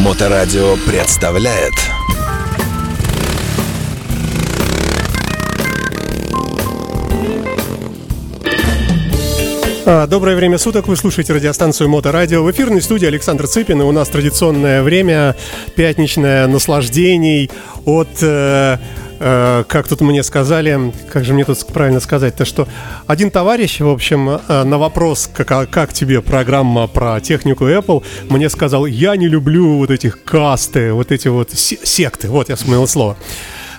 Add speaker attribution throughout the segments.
Speaker 1: Моторадио представляет.
Speaker 2: А, Доброе время суток, вы слушаете радиостанцию Моторадио. В эфирной студии Александр Цыпин, и у нас традиционное время, пятничное наслаждений от... э, э, как тут мне сказали, как же мне тут правильно сказать-то, что один товарищ, в общем, э, на вопрос, как, а как тебе программа про технику Apple, мне сказал, я не люблю вот этих касты, вот эти вот се- секты, вот я вспомнил слово.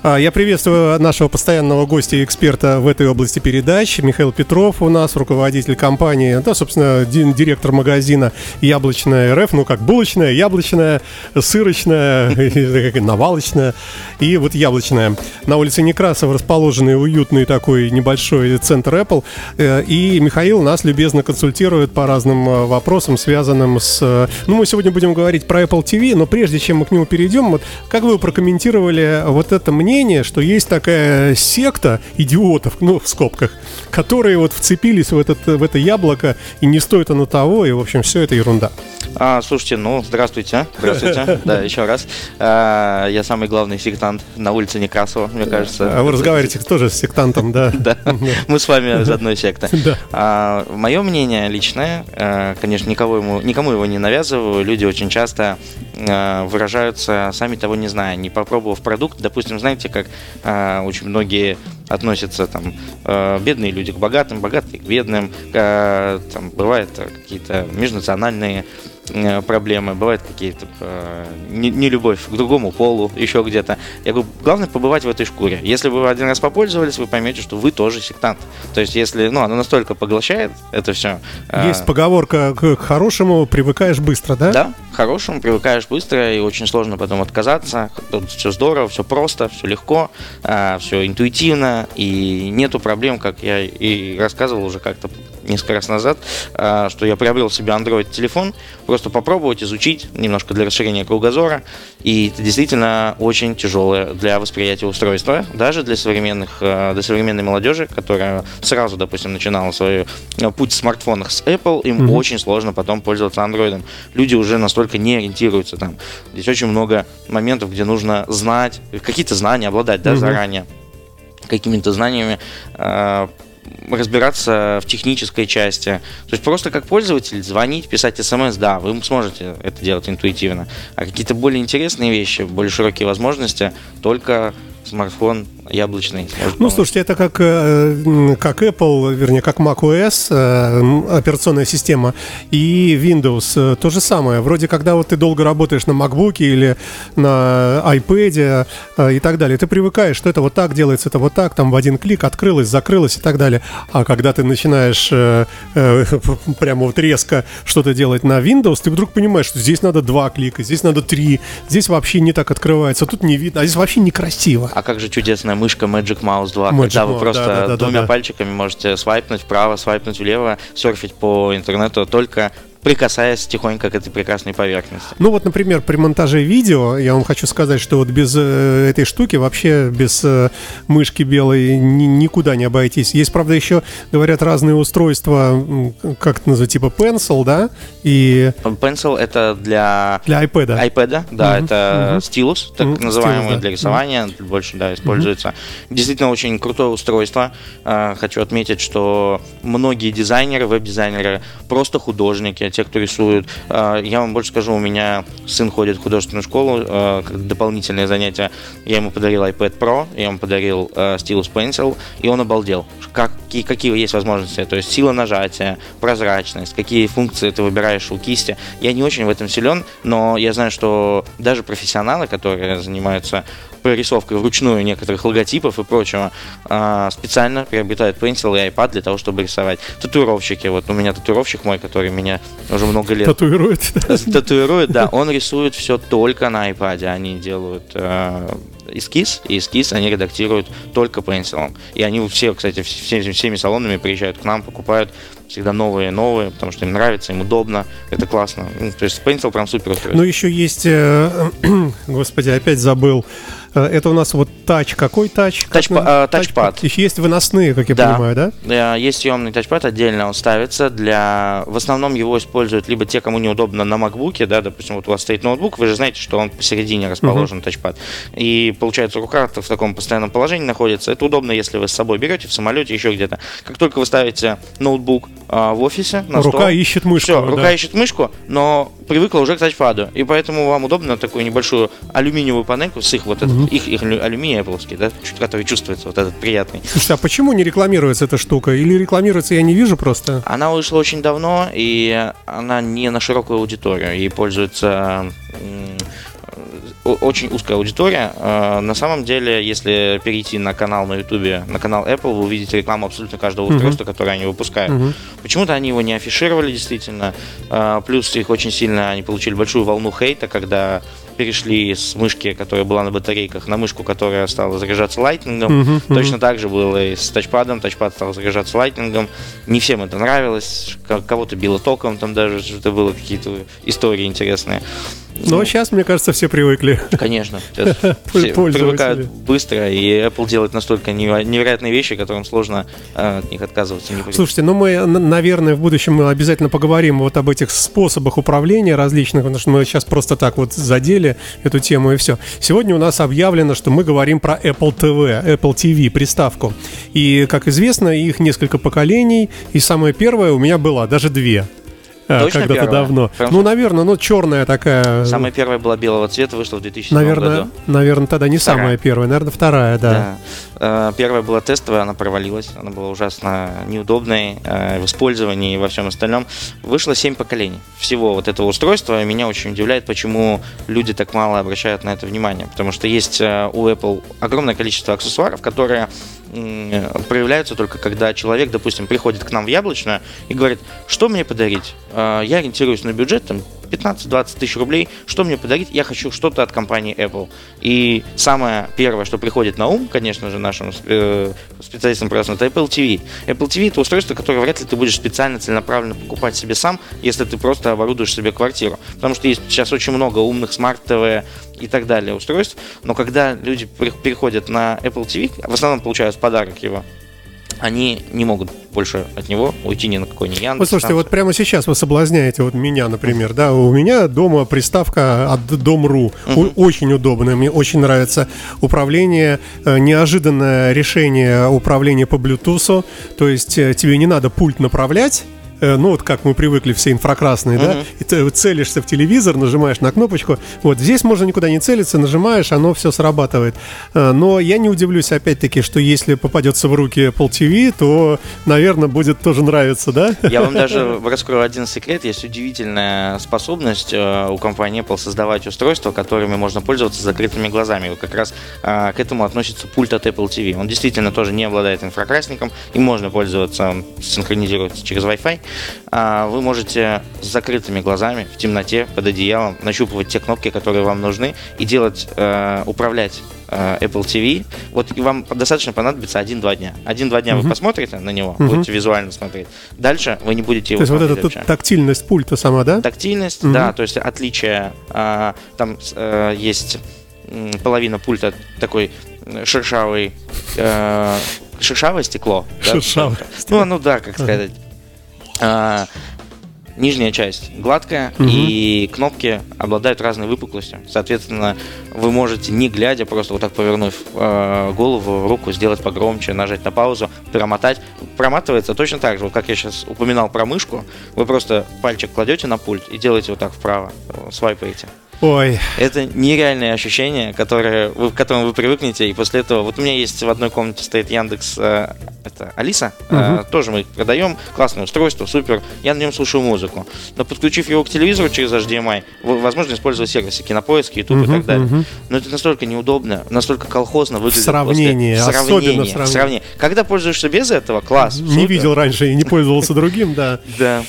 Speaker 2: А, Я приветствую нашего постоянного гостя и эксперта в этой области передач. Михаил Петров у нас, руководитель компании, да, собственно, ди- директор магазина «Яблочная РФ», ну, как булочная, яблочная, сырочная, навалочная и вот яблочная. На улице Некрасова расположенный уютный такой небольшой центр Apple. Э, И Михаил нас любезно консультирует по разным э, вопросам, связанным с... э, Ну, мы сегодня будем говорить про Apple TV, но прежде чем мы к нему перейдем, вот как вы прокомментировали вот это мнение, что есть такая секта идиотов, ну, в скобках, которые вот вцепились в, этот, в это яблоко, и не стоит оно того, и, в общем, все это ерунда.
Speaker 3: А, слушайте, ну, здравствуйте. Здравствуйте. Да, еще раз. А, Я самый главный сектант на улице Некрасова, мне кажется.
Speaker 2: А вы разговариваете тоже с сектантом, да?
Speaker 3: Да, мы с вами из одной секты.
Speaker 2: Да.
Speaker 3: А, Мое мнение личное, э, конечно, никого ему, никому его не навязываю. Люди очень часто выражаются, сами того не зная, не попробовав продукт. Допустим, знаете, как э, очень многие относятся там э, бедные люди к богатым, богатые к бедным, э, там бывают э, какие-то межнациональные э, проблемы, бывают какие-то э, не, не любовь к другому полу, еще где-то. Я говорю, главное побывать в этой шкуре. Если вы один раз попользовались, вы поймете, что вы тоже сектант. То есть, если, ну, оно настолько поглощает это все.
Speaker 2: Есть поговорка к к хорошему привыкаешь быстро, да?
Speaker 3: Да, к хорошему привыкаешь быстро и очень сложно потом отказаться. Тут все здорово, все просто, все легко, все интуитивно и нету проблем, как я и рассказывал уже как-то несколько раз назад, а, что я приобрел себе Android телефон, просто попробовать, изучить немножко для расширения кругозора. И это действительно очень тяжелое для восприятия устройства, даже для современных, а, для современной молодежи, которая сразу, допустим, начинала свой а, путь в смартфонах с Apple, им
Speaker 2: Мгм.
Speaker 3: очень сложно потом пользоваться Android. Люди уже настолько не ориентируются там. Здесь очень много моментов, где нужно знать, какие-то знания обладать, да,
Speaker 2: Мгм.
Speaker 3: заранее какими-то знаниями э, разбираться в технической части. То есть просто как пользователь звонить, писать смс, да, вы сможете это делать интуитивно. А какие-то более интересные вещи, более широкие возможности, только смартфон яблочный.
Speaker 2: Ну,
Speaker 3: помочь.
Speaker 2: слушайте, это как, э, как Apple, вернее, как macOS, э, операционная система, и Windows. э, То же самое. Вроде, когда вот ты долго работаешь на MacBook или на iPad и так далее, ты привыкаешь, что это вот так делается, это вот так, там в один клик открылось, закрылось и так далее. А когда ты начинаешь э, э, прямо вот резко что-то делать на Windows, ты вдруг понимаешь, что здесь надо два клика, здесь надо три, здесь вообще не так открывается, тут не видно, а здесь вообще некрасиво.
Speaker 3: А как же чудесная мышка Magic Mouse 2,
Speaker 2: Magic
Speaker 3: когда вы
Speaker 2: Mouse,
Speaker 3: просто
Speaker 2: да, да, да,
Speaker 3: двумя
Speaker 2: да.
Speaker 3: пальчиками можете свайпнуть вправо, свайпнуть влево, серфить по интернету только прикасаясь тихонько к этой прекрасной поверхности.
Speaker 2: Ну вот, например, при монтаже видео, я вам хочу сказать, что вот без э, этой штуки, вообще без э, мышки белой ни- никуда не обойтись. Есть, правда, еще, говорят, разные устройства, как это называется, типа Pencil, да, и
Speaker 3: Pencil это для
Speaker 2: для iPad.
Speaker 3: iPad, да,
Speaker 2: Мгм,
Speaker 3: это
Speaker 2: мгм.
Speaker 3: стилус, так
Speaker 2: Мгм,
Speaker 3: называемый,
Speaker 2: стилус, да.
Speaker 3: для рисования, больше, да, используется. Действительно очень крутое устройство. А, Хочу отметить, что многие дизайнеры, веб-дизайнеры, просто художники, те, кто рисуют. А, Я вам больше скажу, у меня сын ходит в художественную школу, а, как дополнительное занятие. Я ему подарил iPad Pro, я ему подарил а, стилус Pencil, и он обалдел. Как, какие, какие есть возможности, то есть сила нажатия, прозрачность, какие функции ты выбираешь у кисти. Я не очень в этом силен, но я знаю, что даже профессионалы, которые занимаются прорисовкой вручную некоторых логотипов и прочего, специально приобретают Pencil и iPad для того, чтобы рисовать. Татуировщики, вот у меня татуировщик мой, который меня уже много лет
Speaker 2: Татуирует. да.
Speaker 3: татуирует, да, он рисует все только на iPad. Они делают э, эскиз, и эскиз они редактируют только пенсилом. И они все, кстати, все- всеми салонами приезжают к нам, покупают всегда новые новые, потому что им нравится, им удобно, это классно. Ну, то есть пенсил прям супер устройство.
Speaker 2: Ну, еще есть, э, господи, опять забыл, это у нас вот тач. Какой тач?
Speaker 3: Тач,
Speaker 2: Как
Speaker 3: э, тачпад.
Speaker 2: Есть выносные, как я
Speaker 3: Да.
Speaker 2: понимаю, да?
Speaker 3: Да, Есть съемный тачпад отдельно, он ставится для... В основном его используют либо те, кому неудобно на макбуке, да, допустим, вот у вас стоит ноутбук, вы же знаете, что он посередине расположен, тачпад. И получается, рука в таком постоянном положении находится. Это удобно, если вы с собой берете в самолете, еще где-то. Как только вы ставите ноутбук а, в офисе на
Speaker 2: Рука
Speaker 3: стол,
Speaker 2: ищет мышку.
Speaker 3: Все,
Speaker 2: да.
Speaker 3: рука ищет мышку, но привыкла уже к тачпаду. И поэтому вам удобно такую небольшую алюминиевую панельку с их вот этот, их, их алю- алюминий Apple, да, чуть- который чувствуется вот этот приятный.
Speaker 2: Слушайте, а почему не рекламируется эта штука? Или рекламируется, я не вижу просто.
Speaker 3: Она вышла очень давно, и она не на широкую аудиторию. Ей пользуется очень узкая аудитория. Э, На самом деле, если перейти на канал на YouTube, на канал Apple, вы увидите рекламу абсолютно каждого
Speaker 2: Мгм.
Speaker 3: устройства, которое они выпускают.
Speaker 2: Мгм.
Speaker 3: Почему-то они его не афишировали действительно. Э, Плюс их очень сильно, они получили большую волну хейта, когда перешли с мышки, которая была на батарейках, на мышку, которая стала заряжаться лайтнингом.
Speaker 2: Мгм.
Speaker 3: Точно так же было и с тачпадом. Тачпад стал заряжаться лайтнингом. Не всем это нравилось. Ко- Кого-то било током, там даже что-то было какие-то истории интересные.
Speaker 2: Но сейчас, мне кажется, все привыкли.
Speaker 3: Конечно. Все привыкают быстро, и Apple делает настолько неверо- невероятные вещи, которым сложно э, от них отказываться. Не.
Speaker 2: Слушайте, ну мы, наверное, в будущем мы обязательно поговорим вот об этих способах управления различных, потому что мы сейчас просто так вот задели эту тему и все. Сегодня у нас объявлено, что мы говорим про Apple TV, Apple TV, приставку. И, как известно, их несколько поколений, и самое первое у меня была, даже две. А,
Speaker 3: Точно
Speaker 2: Когда-то
Speaker 3: первая?
Speaker 2: давно.
Speaker 3: Прям-
Speaker 2: Ну, наверное, ну, черная такая.
Speaker 3: Самая первая была белого цвета, вышла в 2007
Speaker 2: Наверное,
Speaker 3: году.
Speaker 2: наверное, тогда не
Speaker 3: Вторая.
Speaker 2: самая первая, наверное, вторая, да.
Speaker 3: Да. Э, Первая была тестовая, она провалилась. Она была ужасно неудобной э, в использовании и во всем остальном. Вышло 7 поколений всего вот этого устройства. И меня очень удивляет, почему люди так мало обращают на это внимание. Потому что есть э, у Apple огромное количество аксессуаров, которые проявляются только когда человек, допустим, приходит к нам в яблочную и говорит, что мне подарить? Э, Я ориентируюсь на бюджет, там, 15-20 тысяч рублей, что мне подарить? Я хочу что-то от компании Apple. И самое первое, что приходит на ум, конечно же, нашим э, специалистам просто, это Apple TV. Apple TV это устройство, которое вряд ли ты будешь специально, целенаправленно покупать себе сам, если ты просто оборудуешь себе квартиру. Потому что есть сейчас очень много умных смарт-ТВ и так далее устройств, но когда люди переходят на Apple TV, в основном получают подарок его, они не могут больше от него уйти ни на какой ни Яндекс.
Speaker 2: Вот слушайте, вот прямо сейчас вы соблазняете вот меня, например, да, у меня дома приставка от Дом.ру, О- очень удобная, мне очень нравится управление, э, неожиданное решение управления по Bluetooth, то есть э, тебе не надо пульт направлять, ну вот как мы привыкли все инфракрасные, да, и ты целишься в телевизор, нажимаешь на кнопочку, вот здесь можно никуда не целиться, нажимаешь, оно все срабатывает. Э, Но я не удивлюсь опять-таки, что если попадется в руки Apple TV, то, наверное, будет тоже нравиться, да?
Speaker 3: Я вам даже раскрою один секрет. Есть удивительная способность э, у компании Apple создавать устройства, которыми можно пользоваться закрытыми глазами. Вот как раз э, к этому относится пульт от Apple TV. Он действительно тоже не обладает инфракрасником, им можно пользоваться, он синхронизируется через Wi-Fi. А Вы можете с закрытыми глазами в темноте под одеялом нащупывать те кнопки, которые вам нужны, и делать, э, управлять э, Apple TV. Вот и вам достаточно понадобится один-два дня. Один-два дня вы посмотрите на него,
Speaker 2: Мгм.
Speaker 3: будете визуально смотреть. Дальше вы не будете его
Speaker 2: То есть вот эта
Speaker 3: вообще.
Speaker 2: тактильность пульта сама, да?
Speaker 3: Тактильность,
Speaker 2: Мгм.
Speaker 3: да, то есть отличие, а, там э, есть половина пульта такой шершавый, э, шершавое стекло. да?
Speaker 2: Шершавое
Speaker 3: Ну, ну да, как сказать. А, Нижняя часть гладкая,
Speaker 2: Мгм.
Speaker 3: и кнопки обладают разной выпуклостью. Соответственно, вы можете, не глядя, просто вот так повернув э, голову, руку, сделать погромче, нажать на паузу, перемотать. Проматывается точно так же, вот как я сейчас упоминал про мышку. Вы просто пальчик кладете на пульт и делаете вот так вправо, э, свайпаете.
Speaker 2: Ой,
Speaker 3: Это нереальное ощущение, которое вы, к которому вы привыкнете, и после этого... Вот у меня есть в одной комнате стоит Яндекс, э, это Алиса, э,
Speaker 2: Мгм.
Speaker 3: тоже мы их продаем, классное устройство, супер, я на нем слушаю музыку. Но подключив его к телевизору через HDMI, возможно использовать сервисы Кинопоиск, YouTube и
Speaker 2: Мгм,
Speaker 3: так далее.
Speaker 2: мгм.
Speaker 3: Но это настолько неудобно, настолько колхозно выглядит.
Speaker 2: сравнении,
Speaker 3: после...
Speaker 2: особенно в
Speaker 3: Сравнение,
Speaker 2: сравнении.
Speaker 3: сравнение. Когда пользуешься без этого, класс.
Speaker 2: не
Speaker 3: супер.
Speaker 2: видел раньше и не пользовался другим, да.
Speaker 3: Да.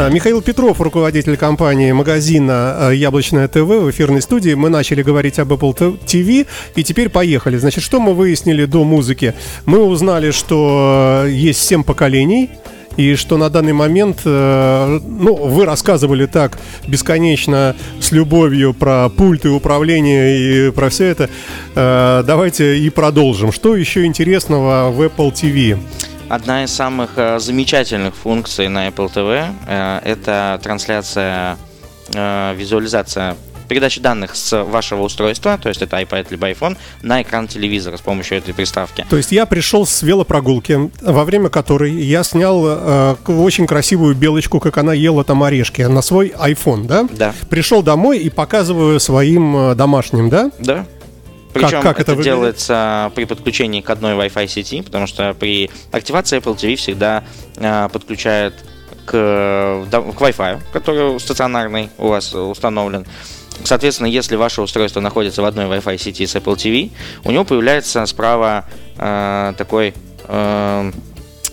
Speaker 2: А, Михаил Петров, руководитель компании магазина э, «Яблочная ТВ» в эфирной студии. Мы начали говорить об Apple TV, и теперь поехали. Значит, что мы выяснили до музыки? Мы узнали, что э, есть 7 поколений, и что на данный момент, э, ну, вы рассказывали так бесконечно с любовью про пульты управления и про все это. Э, давайте и продолжим. Что еще интересного в Apple TV?
Speaker 3: Одна из самых э, замечательных функций на Apple TV э, это трансляция, э, визуализация передачи данных с вашего устройства, то есть это iPad либо iPhone, на экран телевизора с помощью этой приставки.
Speaker 2: То есть я пришел с велопрогулки, во время которой я снял э, очень красивую белочку, как она ела там орешки, на свой iPhone, да?
Speaker 3: Да.
Speaker 2: Пришел домой и показываю своим домашним, да?
Speaker 3: Да. Причем
Speaker 2: Как- как это
Speaker 3: это,
Speaker 2: выглядит?
Speaker 3: делается при подключении к одной Wi-Fi сети, потому что при активации Apple TV всегда э, подключает к, э, к Wi-Fi, который стационарный у вас установлен. Соответственно, если ваше устройство находится в одной Wi-Fi сети с Apple TV, у него появляется справа э, такой э,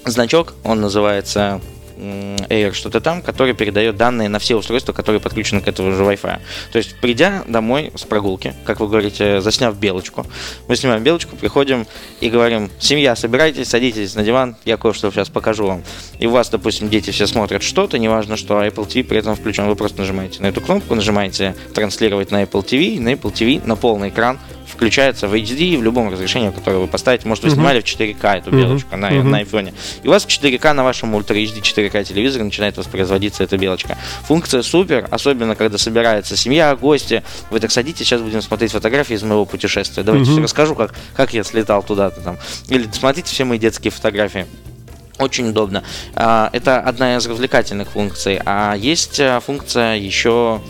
Speaker 3: значок, он называется Air что-то там, который передает данные на все устройства, которые подключены к этому же Wi-Fi. То есть, придя домой с прогулки, как вы говорите, засняв белочку, мы снимаем белочку, приходим и говорим, семья, собирайтесь, садитесь на диван, я кое-что сейчас покажу вам. И у вас, допустим, дети все смотрят что-то, неважно что, а Apple TV при этом включен, вы просто нажимаете на эту кнопку, нажимаете транслировать на Apple TV, и на Apple TV на полный экран включается в HD в любом разрешении, которое вы поставите. Может, вы снимали в 4К эту белочку на, на iPhone. И у вас в 4К на вашем Ultra HD 4К телевизоре начинает воспроизводиться эта белочка. Функция супер, особенно когда собирается семья, гости. Вы так садитесь, сейчас будем смотреть фотографии из моего путешествия. Давайте
Speaker 2: Мгм.
Speaker 3: расскажу, как, как я слетал туда-то там. Или смотрите все мои детские фотографии. Очень удобно. А, Это одна из развлекательных функций. А есть а, функция еще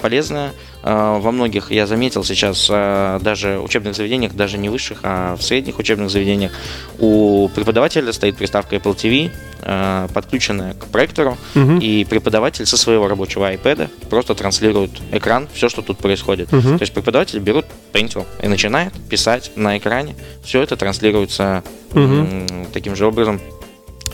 Speaker 3: полезная. А, Во многих, я заметил сейчас, а, даже учебных заведениях, даже не высших, а в средних учебных заведениях, у преподавателя стоит приставка Apple TV, а, подключенная к проектору,
Speaker 2: Мгм.
Speaker 3: и преподаватель со своего рабочего iPad просто транслирует экран, все, что тут происходит.
Speaker 2: Мгм.
Speaker 3: То есть преподаватель берет Painter и начинает писать на экране. Все это транслируется м, таким же образом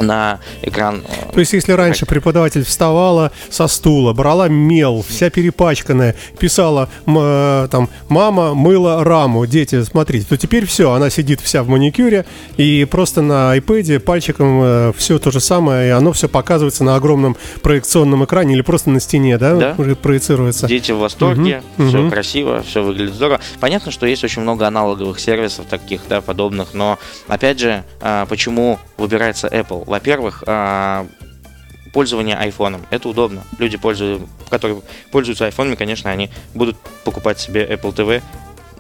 Speaker 3: на экран. э,
Speaker 2: То есть, если раньше преподаватель вставала со стула, брала мел, вся перепачканная, писала э, там «мама мыла раму, дети, смотрите», то теперь все, она сидит вся в маникюре, и просто на iPad пальчиком все то же самое, и оно все показывается на огромном проекционном экране или просто на стене, да,
Speaker 3: Да.
Speaker 2: уже проецируется.
Speaker 3: Дети в восторге,
Speaker 2: Мгм,
Speaker 3: все
Speaker 2: мгм.
Speaker 3: красиво, все выглядит здорово. Понятно, что есть очень много аналоговых сервисов таких, да, подобных, но опять же, а, почему выбирается Apple? Во-первых, а, пользование айфоном. Это удобно. Люди, которые пользуются айфонами, конечно, они будут покупать себе Apple TV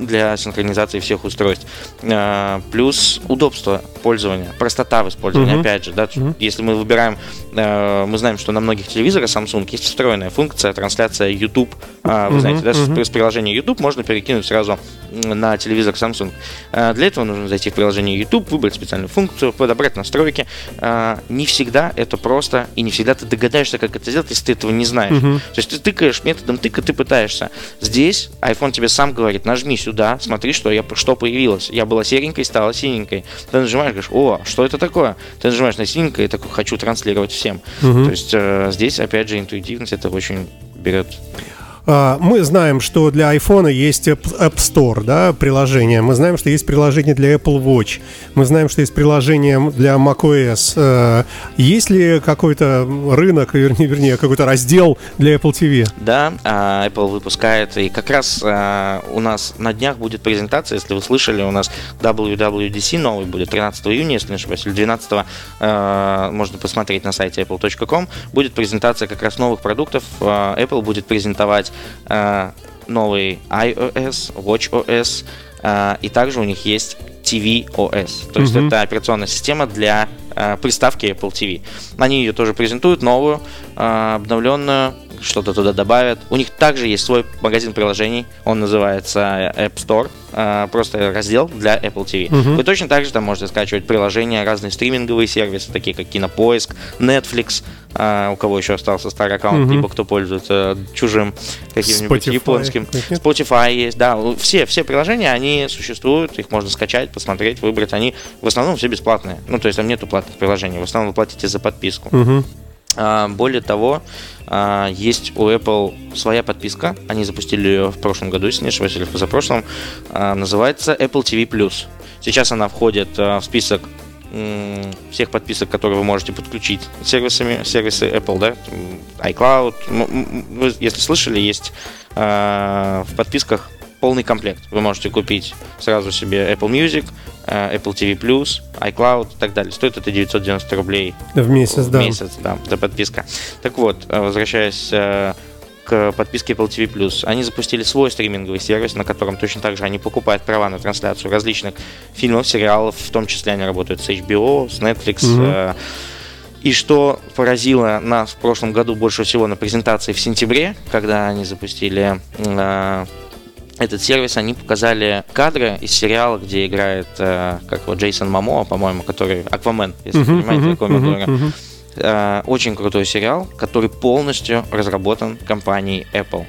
Speaker 3: для синхронизации всех устройств. А, Плюс удобство пользования, простота в использовании,
Speaker 2: Мгм.
Speaker 3: опять же, да,
Speaker 2: Мгм.
Speaker 3: если мы выбираем, э, мы знаем, что на многих телевизорах Samsung есть встроенная функция трансляция YouTube, А, вы
Speaker 2: Мгм,
Speaker 3: знаете, да, с-
Speaker 2: мгм.
Speaker 3: с приложения YouTube можно перекинуть сразу на телевизор Samsung. А, Для этого нужно зайти в приложение YouTube, выбрать специальную функцию, подобрать настройки. Не всегда это просто, и не всегда ты догадаешься, как это сделать, если ты этого не знаешь.
Speaker 2: Мгм.
Speaker 3: То есть ты тыкаешь методом тыка, ты пытаешься. Здесь iPhone тебе сам говорит, нажми сюда, смотри, что, я, что появилось. Я была серенькой, стала синенькой. Ты нажимаешь, говоришь, о, что это такое? Ты нажимаешь на синенькое и такой, хочу транслировать всем.
Speaker 2: Мгм.
Speaker 3: То есть э, здесь, опять же, интуитивность это очень берет.
Speaker 2: А, Мы знаем, что для айфона есть App Store, да, приложение. Мы знаем, что есть приложение для Apple Watch. Мы знаем, что есть приложение для macOS. Э, Есть ли какой-то рынок, вернее, вернее, какой-то раздел для Apple TV?
Speaker 3: Да, а, Apple выпускает, и как раз а, у нас на днях будет презентация, если вы слышали, у нас WWDC новый будет 13 июня, если не ошибаюсь, или 12 а, можно посмотреть на сайте apple.com, будет презентация как раз новых продуктов, Apple будет презентовать а, новый iOS, WatchOS, а, и также у них есть tvOS, то есть
Speaker 2: Мгм.
Speaker 3: это операционная система для а, приставки Apple TV. Они ее тоже презентуют, новую, а, обновленную, что-то туда добавят. У них также есть свой магазин приложений, он называется App Store, а, просто раздел для Apple TV.
Speaker 2: Мгм.
Speaker 3: Вы точно так же там можете скачивать приложения, разные стриминговые сервисы, такие как Кинопоиск, Netflix, а, у кого еще остался старый аккаунт,
Speaker 2: Мгм.
Speaker 3: либо кто пользуется чужим каким-нибудь
Speaker 2: Spotify.
Speaker 3: японским.
Speaker 2: Нет?
Speaker 3: Spotify есть, да, все, все приложения, они существуют, их можно скачать, посмотреть, выбрать, они в основном все бесплатные, ну, то есть там нету платных приложений, в основном вы платите за подписку.
Speaker 2: Мгм.
Speaker 3: А, Более того, а, есть у Apple своя подписка. Они запустили ее в прошлом году, если не ошибаюсь, или позапрошлом. А, Называется Apple TV Plus. Сейчас она входит а, в список всех подписок, которые вы можете подключить сервисами, сервисы Apple, да, iCloud. Вы, если слышали, есть э, в подписках полный комплект. Вы можете купить сразу себе Apple Music, э, Apple TV+, iCloud и так далее. Стоит это 990 рублей
Speaker 2: в месяц,
Speaker 3: в
Speaker 2: да.
Speaker 3: месяц, да, за подписка. Так вот, э, возвращаясь к подписке Apple TV+. Они запустили свой стриминговый сервис, на котором точно так же они покупают права на трансляцию различных фильмов, сериалов, в том числе они работают с HBO, с Netflix. Mm-hmm. И что поразило нас в прошлом году больше всего на презентации в сентябре, когда они запустили э, этот сервис, они показали кадры из сериала, где играет, э, как вот Джейсон Мамо, по-моему, который Аквамен, если uh-huh, понимаете, uh-huh, uh-huh, uh-huh. Э, очень крутой сериал, который полностью разработан компанией Apple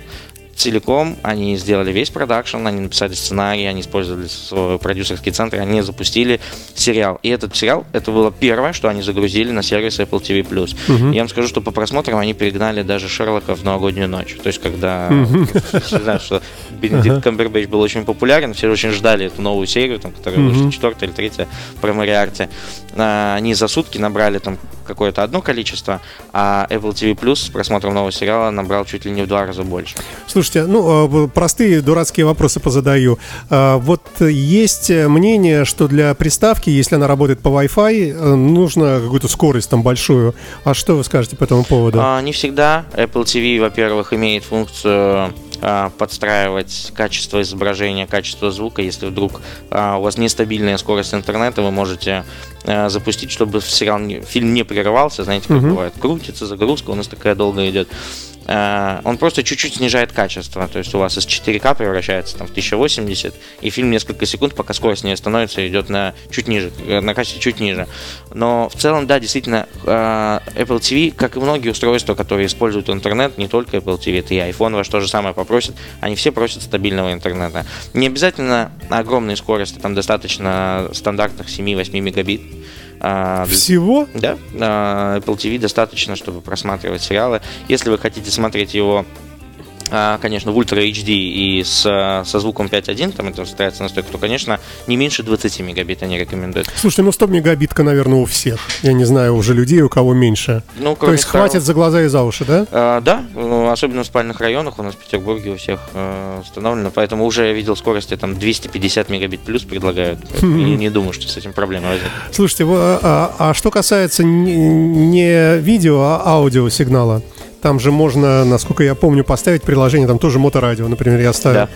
Speaker 3: целиком, они сделали весь продакшн, они написали сценарий, они использовали свой продюсерский центр, они запустили сериал. И этот сериал, это было первое, что они загрузили на сервис Apple TV+. Угу. Я вам скажу, что по просмотрам они перегнали даже Шерлока в новогоднюю ночь. То есть, когда все знают, что Бенедикт Камбербэтч был очень популярен, все очень ждали эту новую серию, там, которая вышла четвертая или третья про Мариарти. А, они за сутки набрали там какое-то одно количество, а Apple TV Plus с просмотром нового сериала набрал чуть ли не в два раза больше.
Speaker 2: Слушайте, ну, а, простые дурацкие вопросы позадаю. А, вот есть мнение, что для приставки, если она работает по Wi-Fi, э, нужно какую-то скорость там большую. А что вы скажете по этому поводу?
Speaker 3: А, не всегда. Apple TV, во-первых, имеет функцию подстраивать качество изображения, качество звука. Если вдруг а, у вас нестабильная скорость интернета, вы можете а, запустить, чтобы сериал, фильм не прерывался. Знаете, как uh-huh. бывает, крутится загрузка, у нас такая долгая идет. Э, он просто чуть-чуть снижает качество. То есть у вас из 4К превращается там, в 1080, и фильм несколько секунд, пока скорость не остановится, идет на чуть ниже, э, на качестве чуть ниже. Но в целом, да, действительно, э, Apple TV, как и многие устройства, которые используют интернет, не только Apple TV, это и iPhone ваш то же самое попросит, они все просят стабильного интернета. Не обязательно огромные скорости, там достаточно стандартных 7-8 мегабит.
Speaker 2: А, Всего?
Speaker 3: Да. Apple TV достаточно, чтобы просматривать сериалы. Если вы хотите смотреть его а, конечно, в Ultra HD и с, со звуком 5.1, там это ставится настойка, то, конечно, не меньше 20 мегабит они рекомендуют.
Speaker 2: Слушайте, ну 100 мегабитка, наверное, у всех. Я не знаю уже людей, у кого меньше. Ну, то есть второго... хватит за глаза и за уши, да?
Speaker 3: А, да, ну, особенно в спальных районах у нас в Петербурге у всех а, установлено, поэтому уже я видел скорости там 250 мегабит плюс предлагают. И не думаю, что с этим проблема возникнет.
Speaker 2: Слушайте, а, а, а что касается не, не видео, а аудио сигнала, там же можно, насколько я помню, поставить приложение, там тоже моторадио, например, я ставлю. Да.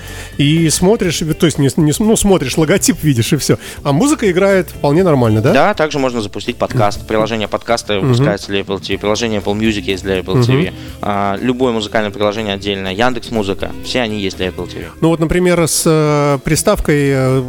Speaker 2: И смотришь, то есть не, не, ну, смотришь, логотип видишь и все. А музыка играет вполне нормально, да?
Speaker 3: Да, также можно запустить подкаст. Приложение подкаста выпускается для Apple TV. Приложение Apple Music есть для Apple TV. А, любое музыкальное приложение отдельно. Яндекс Музыка. Все они есть для Apple TV.
Speaker 2: Ну вот, например, с э, приставкой э,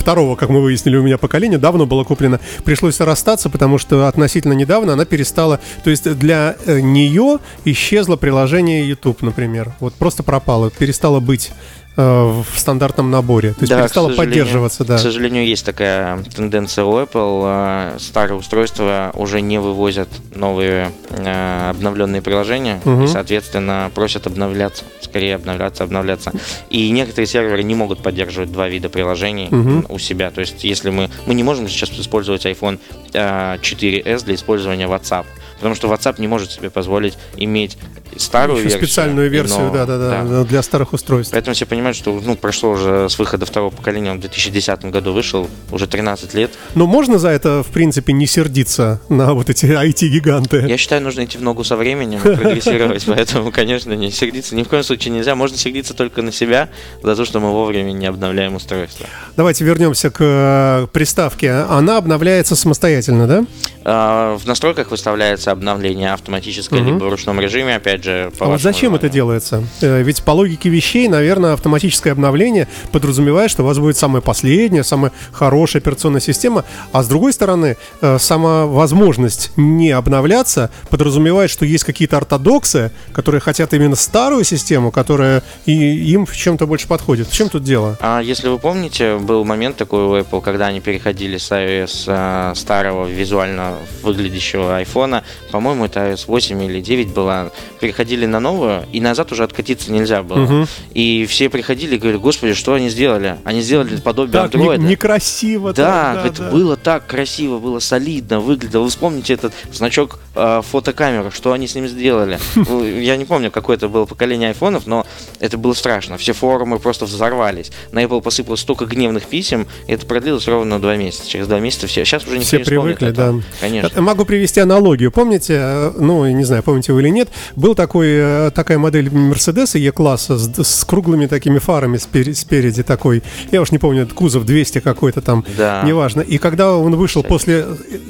Speaker 2: второго, как мы выяснили, у меня поколения давно было куплено. Пришлось расстаться, потому что относительно недавно она перестала... То есть для э, нее исчезло приложение YouTube, например. Вот просто пропало, перестало быть. Э, в стандартном наборе. То есть да, перестало поддерживаться, да.
Speaker 3: К сожалению, есть такая тенденция у Apple. Э, старые устройства уже не вывозят новые э, обновленные приложения угу. и, соответственно, просят обновляться, скорее обновляться, обновляться. И некоторые серверы не могут поддерживать два вида приложений угу. у себя. То есть, если мы мы не можем сейчас использовать iPhone 4s для использования WhatsApp потому что WhatsApp не может себе позволить иметь старую Еще версию.
Speaker 2: специальную версию, да, да, да, да, для старых устройств.
Speaker 3: Поэтому все понимают, что ну, прошло уже с выхода второго поколения, он в 2010 году вышел, уже 13 лет.
Speaker 2: Но можно за это, в принципе, не сердиться на вот эти IT-гиганты?
Speaker 3: Я считаю, нужно идти в ногу со временем, прогрессировать, поэтому, конечно, не сердиться ни в коем случае нельзя. Можно сердиться только на себя за то, что мы вовремя не обновляем устройство.
Speaker 2: Давайте вернемся к э, приставке. Она обновляется самостоятельно, да?
Speaker 3: А, в настройках выставляется обновление автоматическое, угу. либо в ручном режиме, опять же.
Speaker 2: По а вот зачем это делается? Э, ведь по логике вещей, наверное, автоматическое обновление подразумевает, что у вас будет самая последняя, самая хорошая операционная система, а с другой стороны, э, сама возможность не обновляться подразумевает, что есть какие-то ортодоксы, которые хотят именно старую систему, которая и им в чем-то больше подходит. В чем тут дело?
Speaker 3: А если вы помните, был момент такой у Apple, когда они переходили с iOS э, старого визуально выглядящего айфона по-моему, это iOS 8 или 9 была, переходили на новую, и назад уже откатиться нельзя было.
Speaker 2: Мгм.
Speaker 3: И все приходили и говорили, господи, что они сделали? Они сделали подобие
Speaker 2: Так не-
Speaker 3: андроида.
Speaker 2: некрасиво.
Speaker 3: Да,
Speaker 2: так,
Speaker 3: это было так красиво, было солидно, выглядело. Вы вспомните этот значок э, фотокамеры, что они с ним сделали. Ну, Я не помню, какое это было поколение айфонов, но это было страшно. Все форумы просто взорвались. На Apple посыпалось столько гневных писем, и это продлилось ровно два месяца. Через два месяца все. Сейчас уже
Speaker 2: Все
Speaker 3: не
Speaker 2: привыкли,
Speaker 3: этого.
Speaker 2: да.
Speaker 3: Конечно.
Speaker 2: Э, Могу привести аналогию. Помните, э, ну, не знаю, помните вы или нет, был такой, э, такая модель Мерседеса Е-класса с, с круглыми такими фарами спери- спереди такой. Я уж не помню, это кузов 200 какой-то там,
Speaker 3: Да.
Speaker 2: неважно. И когда он вышел после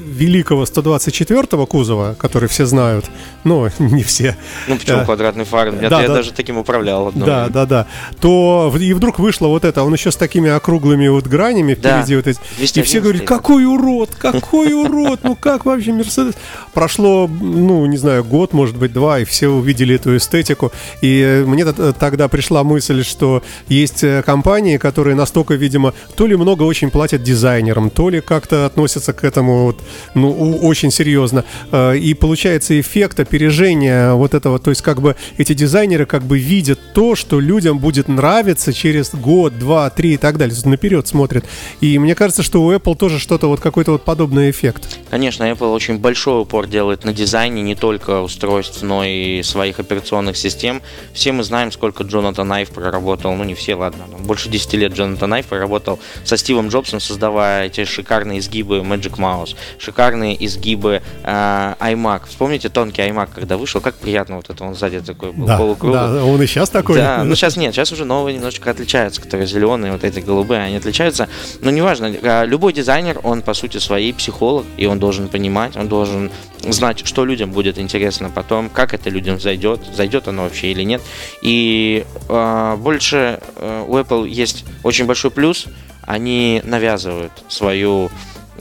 Speaker 2: великого 124-го кузова, который все знают, ну, не все,
Speaker 3: Ну почему
Speaker 2: э,
Speaker 3: квадратный фар? Я,
Speaker 2: да,
Speaker 3: я
Speaker 2: да.
Speaker 3: даже таким управлял. одно
Speaker 2: Да,
Speaker 3: время.
Speaker 2: да, да. То и вдруг вышло вот это, он еще с такими округлыми вот гранями
Speaker 3: Да.
Speaker 2: впереди вот эти. И
Speaker 3: 211
Speaker 2: все говорили,
Speaker 3: это.
Speaker 2: какой урод, какой урод, ну как вообще Мерседес? Прошло, ну, не знаю, год, может быть, два, и все увидели эту эстетику. И э, мне т- тогда пришла мысль, что есть э, компании, которые настолько, видимо, то ли много очень платят дизайнерам, то ли как-то относятся к этому вот, ну, очень серьезно. Э, И получается эффект опережения вот этого, то есть как бы эти дизайнеры как бы видят то, что людям будет нравиться через год, два, три и так далее, наперед смотрят. И мне кажется, что у Apple тоже что-то вот какой-то вот подобный эффект.
Speaker 3: Конечно, Apple очень большой упор делает на дизайне не только устройств, но и своих операционных систем. Все мы знаем, сколько Джонатан Айв проработал, ну не все, ладно, но больше 10 лет Джонатан Айв проработал со Стивом Джобсом, создавая эти шикарные изгибы Magic Mouse, шикарные изгибы э, iMac. Вспомните тонкий iMac, когда вышел, как приятно вот это, он сзади такой был
Speaker 2: Да,
Speaker 3: полукруглый.
Speaker 2: да, он и сейчас такой.
Speaker 3: Да, ну сейчас нет, сейчас уже новые немножечко отличаются, которые зеленые, вот эти голубые, они отличаются. Но неважно, а, любой дизайнер, он по сути своей психолог, и он должен понимать, он должен знать, что людям будет интересно потом, как это людям зайдет, зайдет оно вообще или нет. И а, больше а, у Apple есть очень большой плюс, они навязывают свою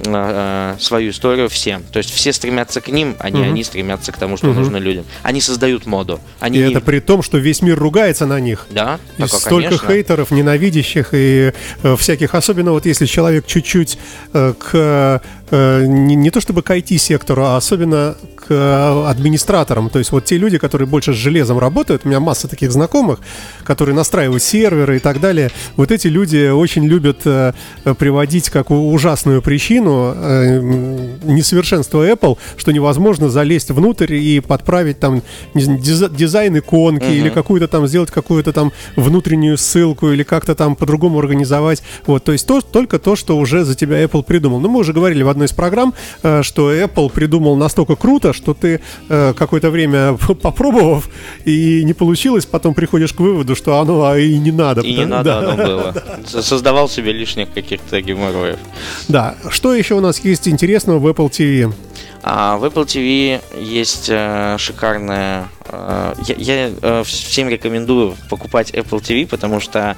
Speaker 3: э, свою историю всем. То есть все стремятся к ним, а не
Speaker 2: Мгм.
Speaker 3: они стремятся к тому, что
Speaker 2: Мгм.
Speaker 3: нужно людям. Они создают моду. Они
Speaker 2: И
Speaker 3: не-
Speaker 2: это при том, что весь мир ругается на них.
Speaker 3: Да,
Speaker 2: И
Speaker 3: так, а,
Speaker 2: столько
Speaker 3: конечно.
Speaker 2: хейтеров, ненавидящих и э, всяких, особенно вот если человек чуть-чуть э, к э, не, не то чтобы к IT-сектору, а особенно к э, администраторам. То есть вот те люди, которые больше с железом работают, у меня масса таких знакомых, которые настраивают серверы и так далее. Вот эти люди очень любят э, приводить как ужасную причину э, несовершенство Apple, что невозможно залезть внутрь и подправить там дизайн иконки
Speaker 3: Мгм.
Speaker 2: или какую-то там сделать какую-то там внутреннюю ссылку или как-то там по-другому организовать. Вот, то есть то, только то, что уже за тебя Apple придумал. Ну, мы уже говорили в одной из программ, что Apple придумал настолько круто, что ты э, какое-то время попробовав и не получилось, потом приходишь к выводу, что оно а, и не надо.
Speaker 3: И не надо
Speaker 2: да.
Speaker 3: оно было. С- Создавал себе лишних каких-то геморроев.
Speaker 2: Да. Что еще у нас есть интересного в Apple TV?
Speaker 3: А в Apple TV есть э, шикарная... э, я я, э, всем рекомендую покупать Apple TV, потому что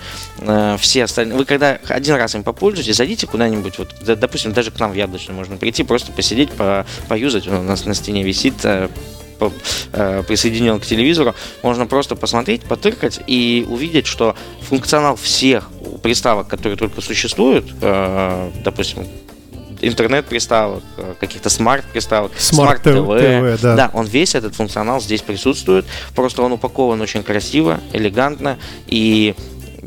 Speaker 3: все остальные... Вы когда один раз им попользуетесь, зайдите куда-нибудь, вот, допустим, даже к нам в Яблочную можно прийти, просто посидеть, по, поюзать, он у нас на стене висит, э, присоединен к телевизору, можно просто посмотреть, потыркать и увидеть, что функционал всех приставок, которые только существуют, допустим, интернет-приставок, э, каких-то смарт-приставок, смарт-ТВ,
Speaker 2: TV, да.
Speaker 3: он весь этот функционал здесь присутствует, просто он упакован очень красиво, элегантно, и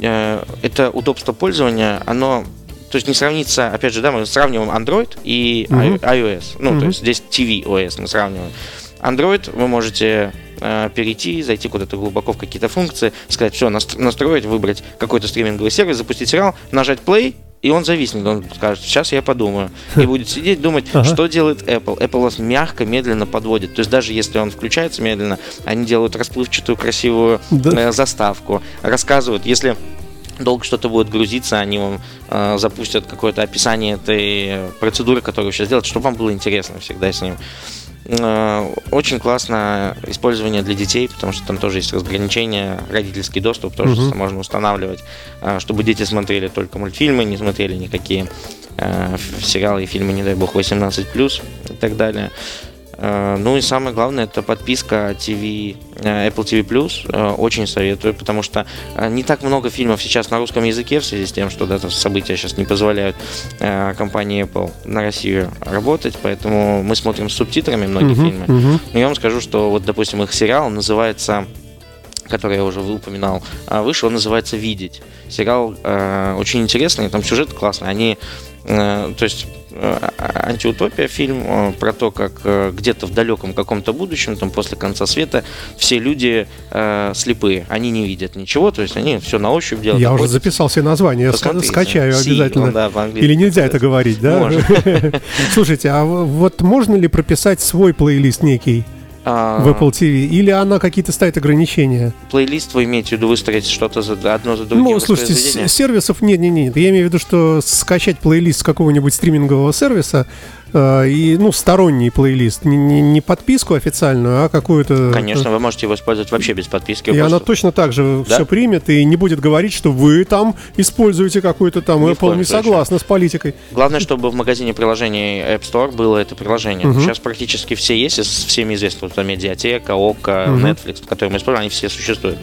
Speaker 3: э, это удобство пользования, оно то есть не сравнится, опять же, да, мы сравниваем Android и i- iOS. Ну,
Speaker 2: Мгм.
Speaker 3: то есть здесь TV OS мы сравниваем. Android вы можете э, перейти, зайти куда-то глубоко в какие-то функции, сказать, все, настроить, выбрать какой-то стриминговый сервис, запустить сериал, нажать play, и он зависнет. Он скажет, сейчас я подумаю. И будет сидеть, думать,
Speaker 2: Ага.
Speaker 3: что делает Apple. Apple вас мягко, медленно подводит. То есть даже если он включается медленно, они делают расплывчатую, красивую
Speaker 2: Да.
Speaker 3: э, заставку. Рассказывают, если долго что-то будет грузиться, они вам э, запустят какое-то описание этой процедуры, которую сейчас делаете, чтобы вам было интересно всегда с ним. Э, Очень классно использование для детей, потому что там тоже есть разграничение, родительский доступ тоже
Speaker 2: Мгм.
Speaker 3: можно устанавливать, э, чтобы дети смотрели только мультфильмы, не смотрели никакие э, сериалы и фильмы, не дай бог, 18+, и так далее. Э, ну и самое главное, это подписка TV, э, Apple TV Plus. Э, очень советую, потому что не так много фильмов сейчас на русском языке в связи с тем, что это события сейчас не позволяют компании Apple на Россию работать, поэтому мы смотрим с субтитрами многие uh-huh, фильмы. Uh-huh. Но я вам скажу, что вот, допустим, их сериал называется который я уже упоминал, вышел, он называется «Видеть». Сериал э, очень интересный, там сюжет классный. Они, то есть Э, антиутопия фильм э, про то, как э, где-то в далеком каком-то будущем, там после конца света, все люди э, слепые, они не видят ничего, то есть они все на ощупь делают.
Speaker 2: Я уже записал все названия, Посмотрите. скачаю обязательно. да, Или нельзя это говорить, да? Слушайте, а вот можно ли прописать свой плейлист некий? А... в Apple TV? Или она какие-то ставит ограничения?
Speaker 3: Плейлист вы имеете в виду выстроить что-то за одно за другим?
Speaker 2: Ну, слушайте, сервисов нет, нет, нет. Я имею в виду, что скачать плейлист с какого-нибудь стримингового сервиса и, ну, сторонний плейлист, не, не, не подписку официальную, а какую-то...
Speaker 3: Конечно, вы можете его использовать вообще без подписки.
Speaker 2: И просто... она точно так же да? все примет и не будет говорить, что вы там используете какую-то там Ни Apple не согласна с политикой.
Speaker 3: Главное, чтобы в магазине приложений App Store было это приложение. Угу. Сейчас практически все есть, всеми известно, вот, медиатека, ОККО, угу. Netflix, которые мы используем, они все существуют.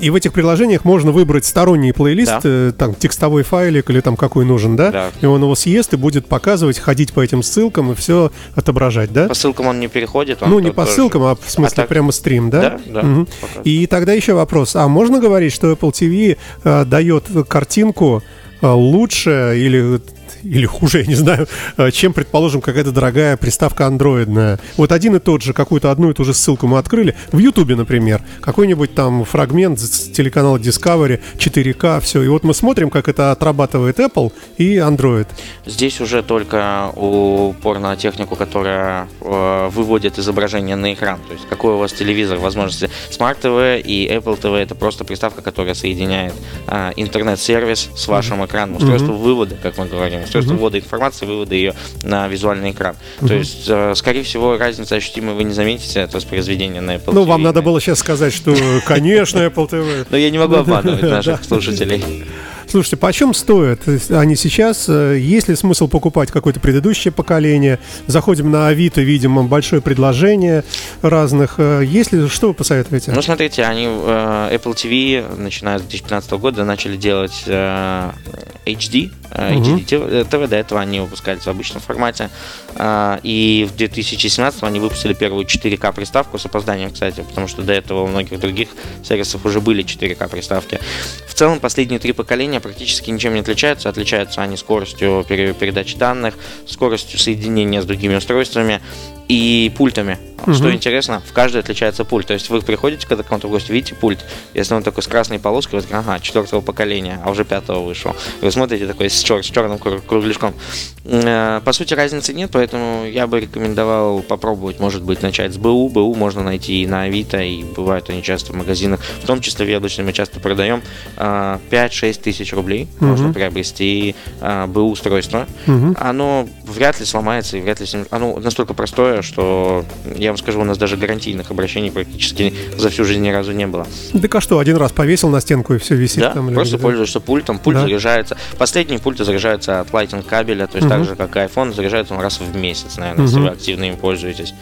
Speaker 2: И в этих приложениях можно выбрать сторонний плейлист, да. э, там текстовой файлик или там какой нужен, да? да? И он его съест и будет показывать, ходить по этим ссылкам и все отображать, да?
Speaker 3: По ссылкам он не переходит.
Speaker 2: Он ну, не по тоже... ссылкам, а в смысле а так... прямо стрим, да?
Speaker 3: Да, да. Угу.
Speaker 2: И тогда еще вопрос. А можно говорить, что Apple TV э, дает картинку э, лучше или или хуже, я не знаю, э, чем, предположим, какая-то дорогая приставка андроидная. Вот один и тот же, какую-то одну и ту же ссылку мы открыли. В Ютубе, например, какой-нибудь там фрагмент с телеканала Discovery, 4К, все. И вот мы смотрим, как это отрабатывает Apple и Android.
Speaker 3: Здесь уже только упор на технику, которая э, выводит изображение на экран. То есть какой у вас телевизор, возможности Smart TV и Apple TV это просто приставка, которая соединяет э, интернет-сервис с вашим экраном, устройство mm-hmm. вывода, как мы говорим, устройство uh-huh. ввода информации, вывода ее на визуальный экран. Uh-huh. То есть, э, скорее всего, разница ощутимая вы не заметите от воспроизведения на Apple
Speaker 2: Ну, TV. вам надо было сейчас сказать, что, конечно, Apple TV.
Speaker 3: Но я не могу обманывать наших слушателей.
Speaker 2: Слушайте, почем стоят они сейчас? Э, есть ли смысл покупать какое-то предыдущее поколение? Заходим на Авито, видим большое предложение разных. Э, есть ли, что вы посоветуете?
Speaker 3: Ну, смотрите, они Apple TV, начиная с 2015 года, начали делать HD, HD ТВ, до этого они выпускались в обычном формате. И в 2017 они выпустили первую 4К приставку с опозданием, кстати, потому что до этого у многих других сервисов уже были 4К приставки. В целом последние три поколения практически ничем не отличаются. Отличаются они скоростью передачи данных, скоростью соединения с другими устройствами и пультами. Угу. Что интересно, в каждой отличается пульт. То есть вы приходите когда к кому-то в гости, видите пульт, если он такой с красной полоской, вы такой, ага, четвертого поколения, а уже пятого вышел. Вы смотрите такой с, чер- с черным кругляшком. Э, по сути, разницы нет, поэтому я бы рекомендовал попробовать, может быть, начать с БУ. БУ можно найти и на Авито, и бывают они часто в магазинах. В том числе в Яблочной мы часто продаем 5-6 э, тысяч рублей. Угу. Можно приобрести э, БУ устройство. Угу. Оно вряд ли сломается и вряд ли... Оно настолько простое, что я вам скажу, у нас даже гарантийных обращений практически за всю жизнь ни разу не было.
Speaker 2: Так а что, один раз повесил на стенку и все висит
Speaker 3: да,
Speaker 2: там?
Speaker 3: просто или... пользуешься пультом, пульт да. заряжается. Последние пульты заряжаются от Lightning кабеля, то есть угу. так же, как и iPhone, заряжается он раз в месяц, наверное, угу. если вы активно им пользуетесь.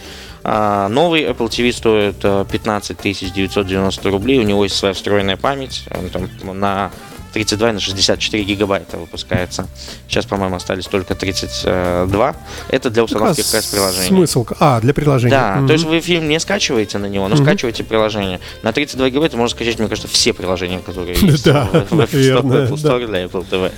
Speaker 3: А, новый Apple TV стоит 15 990 рублей, у него есть своя встроенная память, он там на 32 на 64 гигабайта выпускается. Сейчас, по-моему, остались только 32. Это для установки как раз приложения.
Speaker 2: Смысл? А, для приложения.
Speaker 3: Да, mm-hmm. то есть вы фильм не скачиваете на него, но mm-hmm. скачиваете приложение. На 32 гигабайта можно скачать, мне кажется, все приложения, которые есть
Speaker 2: в App
Speaker 3: Store для Apple TV.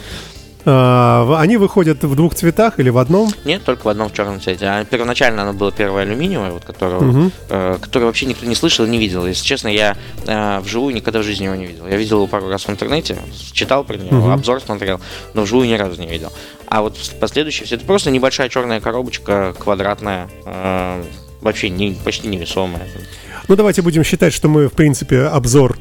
Speaker 2: А, они выходят в двух цветах или в одном?
Speaker 3: Нет, только в одном в черном цвете. А первоначально оно было первое алюминиевое, вот, которого, угу. э, которое вообще никто не слышал и не видел. Если честно, я э, вживую никогда в жизни его не видел. Я видел его пару раз в интернете, читал про него, угу. обзор смотрел, но вживую ни разу не видел. А вот последующие все это просто небольшая черная коробочка, квадратная, э, вообще не, почти невесомая.
Speaker 2: Ну давайте будем считать, что мы в принципе обзор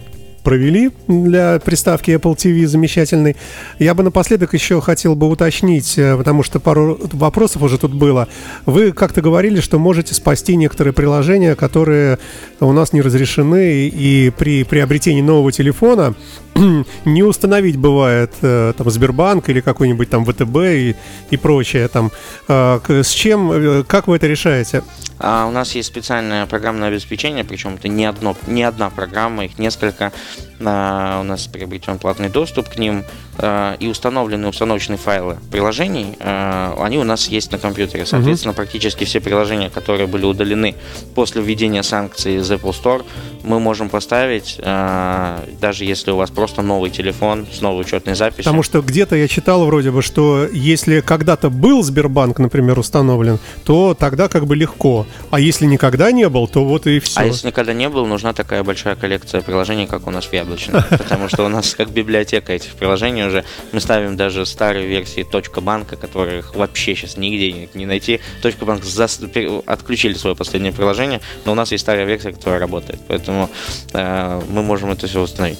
Speaker 2: провели для приставки Apple TV замечательный. Я бы напоследок еще хотел бы уточнить, э, потому что пару вопросов уже тут было. Вы как-то говорили, что можете спасти некоторые приложения, которые у нас не разрешены, и при приобретении нового телефона не установить бывает э, там Сбербанк или какой-нибудь там ВТБ и, и прочее там. Э, с чем, э, как вы это решаете?
Speaker 3: А у нас есть специальное программное обеспечение, причем это не, одно, не одна программа, их несколько. А, у нас приобретен платный доступ к ним и установлены установочные файлы приложений, а, они у нас есть на компьютере. Соответственно, угу. практически все приложения, которые были удалены после введения санкций из Apple Store, мы можем поставить, а, даже если у вас просто новый телефон с новой учетной записью.
Speaker 2: Потому что где-то я читал вроде бы, что если когда-то был Сбербанк, например, установлен, то тогда как бы легко. А если никогда не был, то вот и все.
Speaker 3: А если никогда не был, нужна такая большая коллекция приложений, как у нас в Яблочном. Потому что у нас как библиотека этих приложений уже. Мы ставим даже старые версии точка банка, которых вообще сейчас нигде не найти. Точка банк отключили свое последнее приложение, но у нас есть старая версия, которая работает. Поэтому э, мы можем это все установить.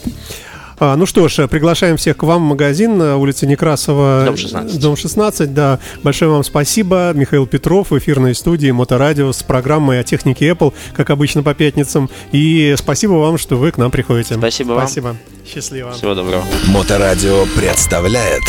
Speaker 2: А, ну что ж, приглашаем всех к вам в магазин на улице Некрасова.
Speaker 3: Дом 16.
Speaker 2: Дом 16, да. Большое вам спасибо. Михаил Петров в эфирной студии Моторадио с программой о технике Apple, как обычно по пятницам. И спасибо вам, что вы к нам приходите.
Speaker 3: Спасибо вам.
Speaker 2: Спасибо. Счастливо.
Speaker 3: Всего доброго.
Speaker 1: Моторадио представляет